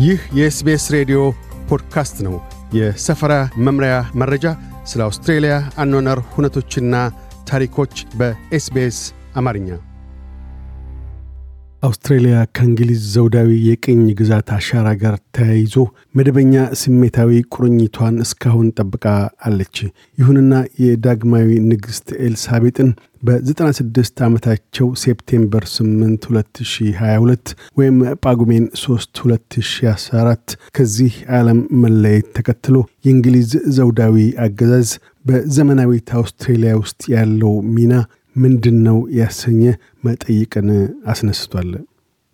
ይህ የ SBS ሬዲዮ ፖድካስት ነው። የሰፈራ መምሪያ መረጃ፣ ስለ አውስትሬልያ አኗነር ሁነቶችና ታሪኮች በ SBS አማርኛ። አውስትሬልያ ከእንግሊዝ ዘውዳዊ የቅኝ ግዛት አሻራ ጋር ተያይዞ መደበኛ ስሜታዊ ቁርኝቷን እስካሁን ጠብቃ አለች። ይሁንና የዳግማዊ ንግሥት ኤልሳቤጥን በ96 ዓመታቸው ሴፕቴምበር 8 2022 ወይም ጳጉሜን 3 2014 ከዚህ ዓለም መለየት ተከትሎ የእንግሊዝ ዘውዳዊ አገዛዝ በዘመናዊት አውስትሬልያ ውስጥ ያለው ሚና ምንድን ነው ያሰኘ መጠይቅን አስነስቷል።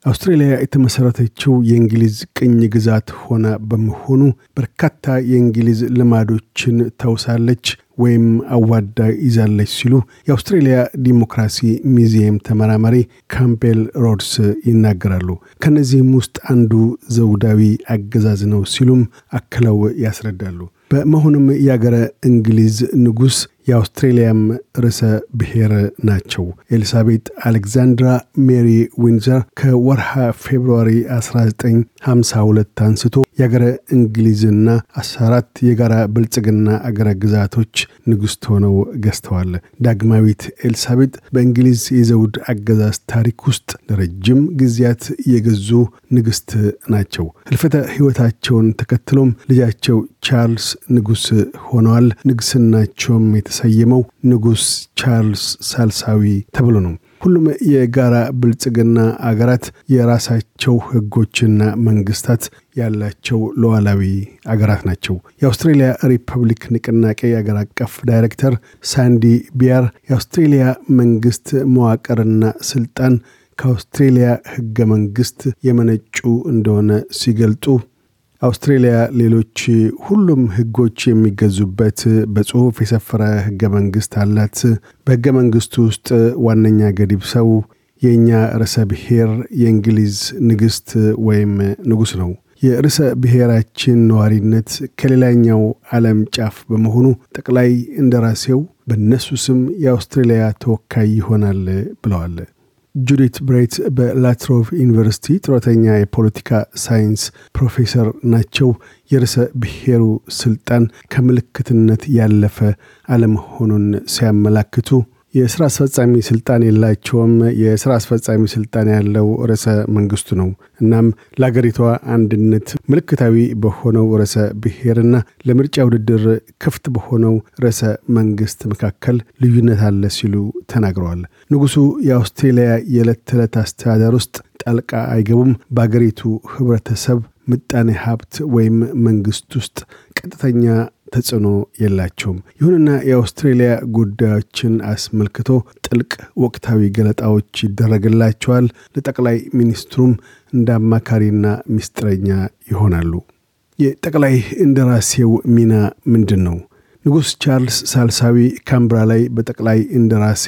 አውስትሬልያ የተመሠረተችው የእንግሊዝ ቅኝ ግዛት ሆና በመሆኑ በርካታ የእንግሊዝ ልማዶችን ተውሳለች ወይም አዋዳ ይዛለች ሲሉ የአውስትሬልያ ዲሞክራሲ ሙዚየም ተመራማሪ ካምፔል ሮድስ ይናገራሉ። ከእነዚህም ውስጥ አንዱ ዘውዳዊ አገዛዝ ነው ሲሉም አክለው ያስረዳሉ። በመሆኑም የአገረ እንግሊዝ ንጉሥ የአውስትሬልያም ርዕሰ ብሔር ናቸው። ኤልሳቤጥ አሌክዛንድራ ሜሪ ዊንዘር ከወርሃ ፌብርዋሪ 1952 አንስቶ የአገረ እንግሊዝና 14 የጋራ ብልጽግና አገረ ግዛቶች ንግሥት ሆነው ገዝተዋል። ዳግማዊት ኤልሳቤጥ በእንግሊዝ የዘውድ አገዛዝ ታሪክ ውስጥ ለረጅም ጊዜያት የገዙ ንግሥት ናቸው። ህልፈተ ሕይወታቸውን ተከትሎም ልጃቸው ቻርልስ ንጉሥ ሆነዋል። ንግሥናቸውም የተሰየመው ንጉሥ ቻርልስ ሳልሳዊ ተብሎ ነው። ሁሉም የጋራ ብልጽግና አገራት የራሳቸው ህጎችና መንግስታት ያላቸው ሉዓላዊ አገራት ናቸው። የአውስትሬልያ ሪፐብሊክ ንቅናቄ የአገር አቀፍ ዳይሬክተር ሳንዲ ቢያር የአውስትሬልያ መንግስት መዋቅርና ስልጣን ከአውስትሬልያ ህገ መንግስት የመነጩ እንደሆነ ሲገልጡ አውስትሬልያ ሌሎች ሁሉም ህጎች የሚገዙበት በጽሁፍ የሰፈረ ህገ መንግስት አላት። በህገ መንግስቱ ውስጥ ዋነኛ ገዲብ ሰው የእኛ ርዕሰ ብሔር የእንግሊዝ ንግሥት ወይም ንጉሥ ነው። የርዕሰ ብሔራችን ነዋሪነት ከሌላኛው ዓለም ጫፍ በመሆኑ ጠቅላይ እንደራሴው በእነሱ ስም የአውስትሬልያ ተወካይ ይሆናል ብለዋል። ጁዲት ብሬት በላትሮቭ ዩኒቨርሲቲ ጡረተኛ የፖለቲካ ሳይንስ ፕሮፌሰር ናቸው። የርዕሰ ብሔሩ ስልጣን ከምልክትነት ያለፈ አለመሆኑን ሲያመላክቱ የስራ አስፈጻሚ ስልጣን የላቸውም። የስራ አስፈጻሚ ስልጣን ያለው ርዕሰ መንግስቱ ነው። እናም ለአገሪቷ አንድነት ምልክታዊ በሆነው ርዕሰ ብሔርና ለምርጫ ውድድር ክፍት በሆነው ርዕሰ መንግስት መካከል ልዩነት አለ ሲሉ ተናግረዋል። ንጉሱ የአውስትሬልያ የዕለት ተዕለት አስተዳደር ውስጥ ጣልቃ አይገቡም። በአገሪቱ ህብረተሰብ ምጣኔ ሀብት ወይም መንግስት ውስጥ ቀጥተኛ ተጽዕኖ የላቸውም። ይሁንና የአውስትሬልያ ጉዳዮችን አስመልክቶ ጥልቅ ወቅታዊ ገለጣዎች ይደረግላቸዋል። ለጠቅላይ ሚኒስትሩም እንደ አማካሪና ሚስጥረኛ ይሆናሉ። የጠቅላይ እንደራሴው ሚና ምንድን ነው? ንጉሥ ቻርልስ ሳልሳዊ ካምብራ ላይ በጠቅላይ እንደራሴ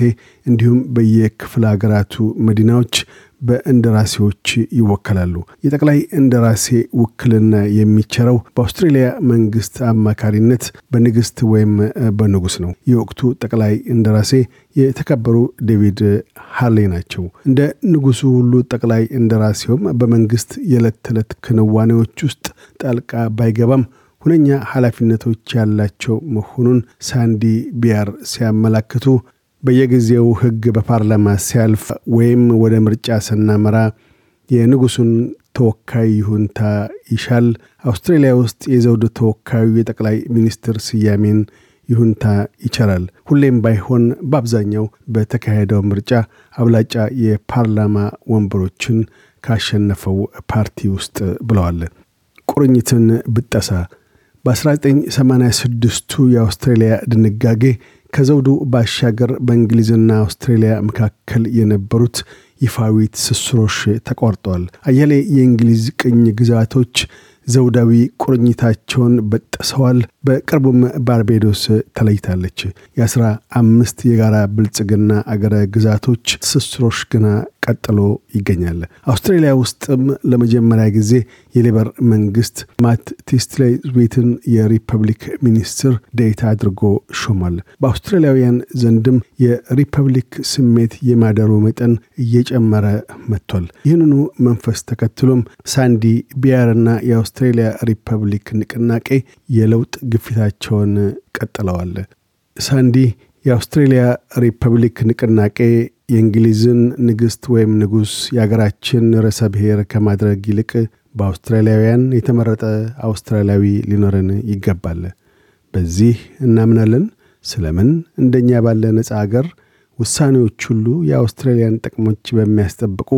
እንዲሁም በየክፍለ ሀገራቱ መዲናዎች በእንደራሴዎች ይወከላሉ። የጠቅላይ እንደራሴ ውክልና የሚቸረው በአውስትሬልያ መንግስት አማካሪነት በንግስት ወይም በንጉስ ነው። የወቅቱ ጠቅላይ እንደራሴ የተከበሩ ዴቪድ ሃርሌ ናቸው። እንደ ንጉሱ ሁሉ ጠቅላይ እንደራሴውም በመንግስት የዕለት ተዕለት ክንዋኔዎች ውስጥ ጣልቃ ባይገባም ሁነኛ ኃላፊነቶች ያላቸው መሆኑን ሳንዲ ቢያር ሲያመላክቱ በየጊዜው ህግ በፓርላማ ሲያልፍ ወይም ወደ ምርጫ ስናመራ የንጉሱን ተወካይ ይሁንታ ይሻል። አውስትሬልያ ውስጥ የዘውድ ተወካዩ የጠቅላይ ሚኒስትር ስያሜን ይሁንታ ይቸራል። ሁሌም ባይሆን በአብዛኛው በተካሄደው ምርጫ አብላጫ የፓርላማ ወንበሮችን ካሸነፈው ፓርቲ ውስጥ ብለዋል። ቁርኝትን ብጠሳ በ1986ቱ የአውስትሬልያ ድንጋጌ ከዘውዱ ባሻገር በእንግሊዝና አውስትሬልያ መካከል የነበሩት ይፋዊ ትስስሮች ተቋርጠዋል። አያሌ የእንግሊዝ ቅኝ ግዛቶች ዘውዳዊ ቁርኝታቸውን በጥሰዋል። በቅርቡም ባርቤዶስ ተለይታለች። የአስራ አምስት የጋራ ብልጽግና አገረ ግዛቶች ትስስሮች ግና ቀጥሎ ይገኛል። አውስትራሊያ ውስጥም ለመጀመሪያ ጊዜ የሌበር መንግስት ማት ቲስትሌቤትን የሪፐብሊክ ሚኒስትር ዴታ አድርጎ ሾሟል። በአውስትራሊያውያን ዘንድም የሪፐብሊክ ስሜት የማደሩ መጠን እየጨመረ መጥቷል። ይህንኑ መንፈስ ተከትሎም ሳንዲ ቢያርና የአውስትሬሊያ ሪፐብሊክ ንቅናቄ የለውጥ ግፊታቸውን ቀጥለዋል። ሳንዲ የአውስትሬልያ ሪፐብሊክ ንቅናቄ የእንግሊዝን ንግሥት ወይም ንጉሥ የአገራችን ርዕሰ ብሔር ከማድረግ ይልቅ በአውስትራሊያውያን የተመረጠ አውስትራሊያዊ ሊኖረን ይገባል። በዚህ እናምናለን። ስለምን እንደኛ ባለ ነፃ አገር ውሳኔዎች ሁሉ የአውስትራሊያን ጥቅሞች በሚያስጠብቁ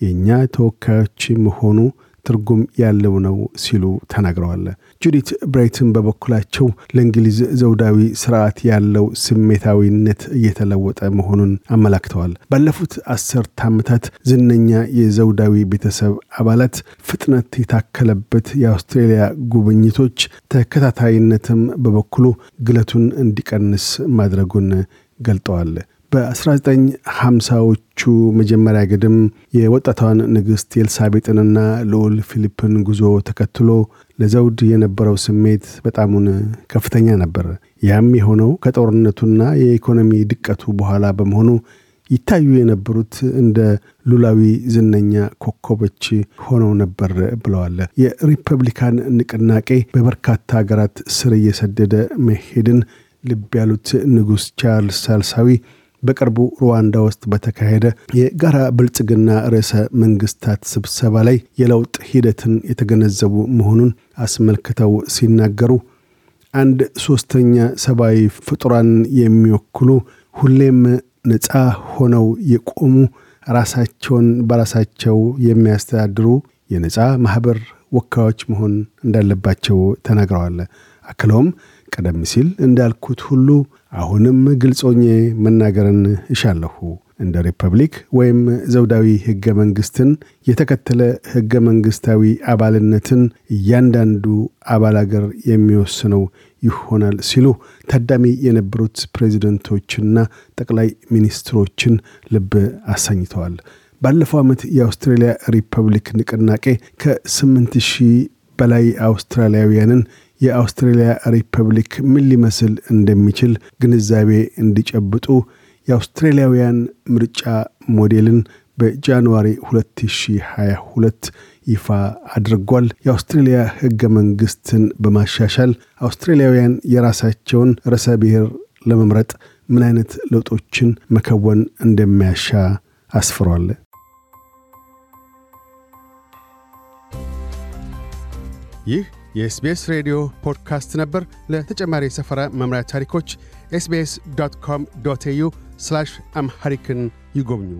የእኛ ተወካዮች መሆኑ ትርጉም ያለው ነው ሲሉ ተናግረዋል። ጁዲት ብራይትን በበኩላቸው ለእንግሊዝ ዘውዳዊ ስርዓት ያለው ስሜታዊነት እየተለወጠ መሆኑን አመላክተዋል። ባለፉት አስርት ዓመታት ዝነኛ የዘውዳዊ ቤተሰብ አባላት ፍጥነት የታከለበት የአውስትሬልያ ጉብኝቶች ተከታታይነትም በበኩሉ ግለቱን እንዲቀንስ ማድረጉን ገልጠዋል። በ1950ዎቹ መጀመሪያ ግድም የወጣቷን ንግሥት ኤልሳቤጥንና ልዑል ፊሊፕን ጉዞ ተከትሎ ለዘውድ የነበረው ስሜት በጣሙን ከፍተኛ ነበር። ያም የሆነው ከጦርነቱና የኢኮኖሚ ድቀቱ በኋላ በመሆኑ ይታዩ የነበሩት እንደ ሉላዊ ዝነኛ ኮከቦች ሆነው ነበር ብለዋል። የሪፐብሊካን ንቅናቄ በበርካታ ሀገራት ስር እየሰደደ መሄድን ልብ ያሉት ንጉሥ ቻርልስ ሳልሳዊ በቅርቡ ሩዋንዳ ውስጥ በተካሄደ የጋራ ብልጽግና ርዕሰ መንግስታት ስብሰባ ላይ የለውጥ ሂደትን የተገነዘቡ መሆኑን አስመልክተው ሲናገሩ አንድ ሶስተኛ ሰብአዊ ፍጡራን የሚወክሉ ሁሌም ነፃ ሆነው የቆሙ ራሳቸውን በራሳቸው የሚያስተዳድሩ የነፃ ማኅበር ወካዮች መሆን እንዳለባቸው ተናግረዋል። አክለውም ቀደም ሲል እንዳልኩት ሁሉ አሁንም ግልጾኜ መናገርን እሻለሁ። እንደ ሪፐብሊክ ወይም ዘውዳዊ ሕገ መንግሥትን የተከተለ ሕገ መንግሥታዊ አባልነትን እያንዳንዱ አባል አገር የሚወስነው ይሆናል ሲሉ ታዳሚ የነበሩት ፕሬዚደንቶችና ጠቅላይ ሚኒስትሮችን ልብ አሰኝተዋል። ባለፈው ዓመት የአውስትሬልያ ሪፐብሊክ ንቅናቄ ከ8 ሺህ በላይ አውስትራሊያውያንን የአውስትሬልያ ሪፐብሊክ ምን ሊመስል እንደሚችል ግንዛቤ እንዲጨብጡ የአውስትሬልያውያን ምርጫ ሞዴልን በጃንዋሪ 2022 ይፋ አድርጓል። የአውስትሬልያ ህገ መንግስትን በማሻሻል አውስትሬልያውያን የራሳቸውን ርዕሰ ብሔር ለመምረጥ ምን አይነት ለውጦችን መከወን እንደሚያሻ አስፍሯል። ይህ የ SBS ሬዲዮ ፖድካስት ነበር። ለተጨማሪ የሰፈራ መምሪያ ታሪኮች SBS dot com dot au አምሐሪክን ይጎብኙ።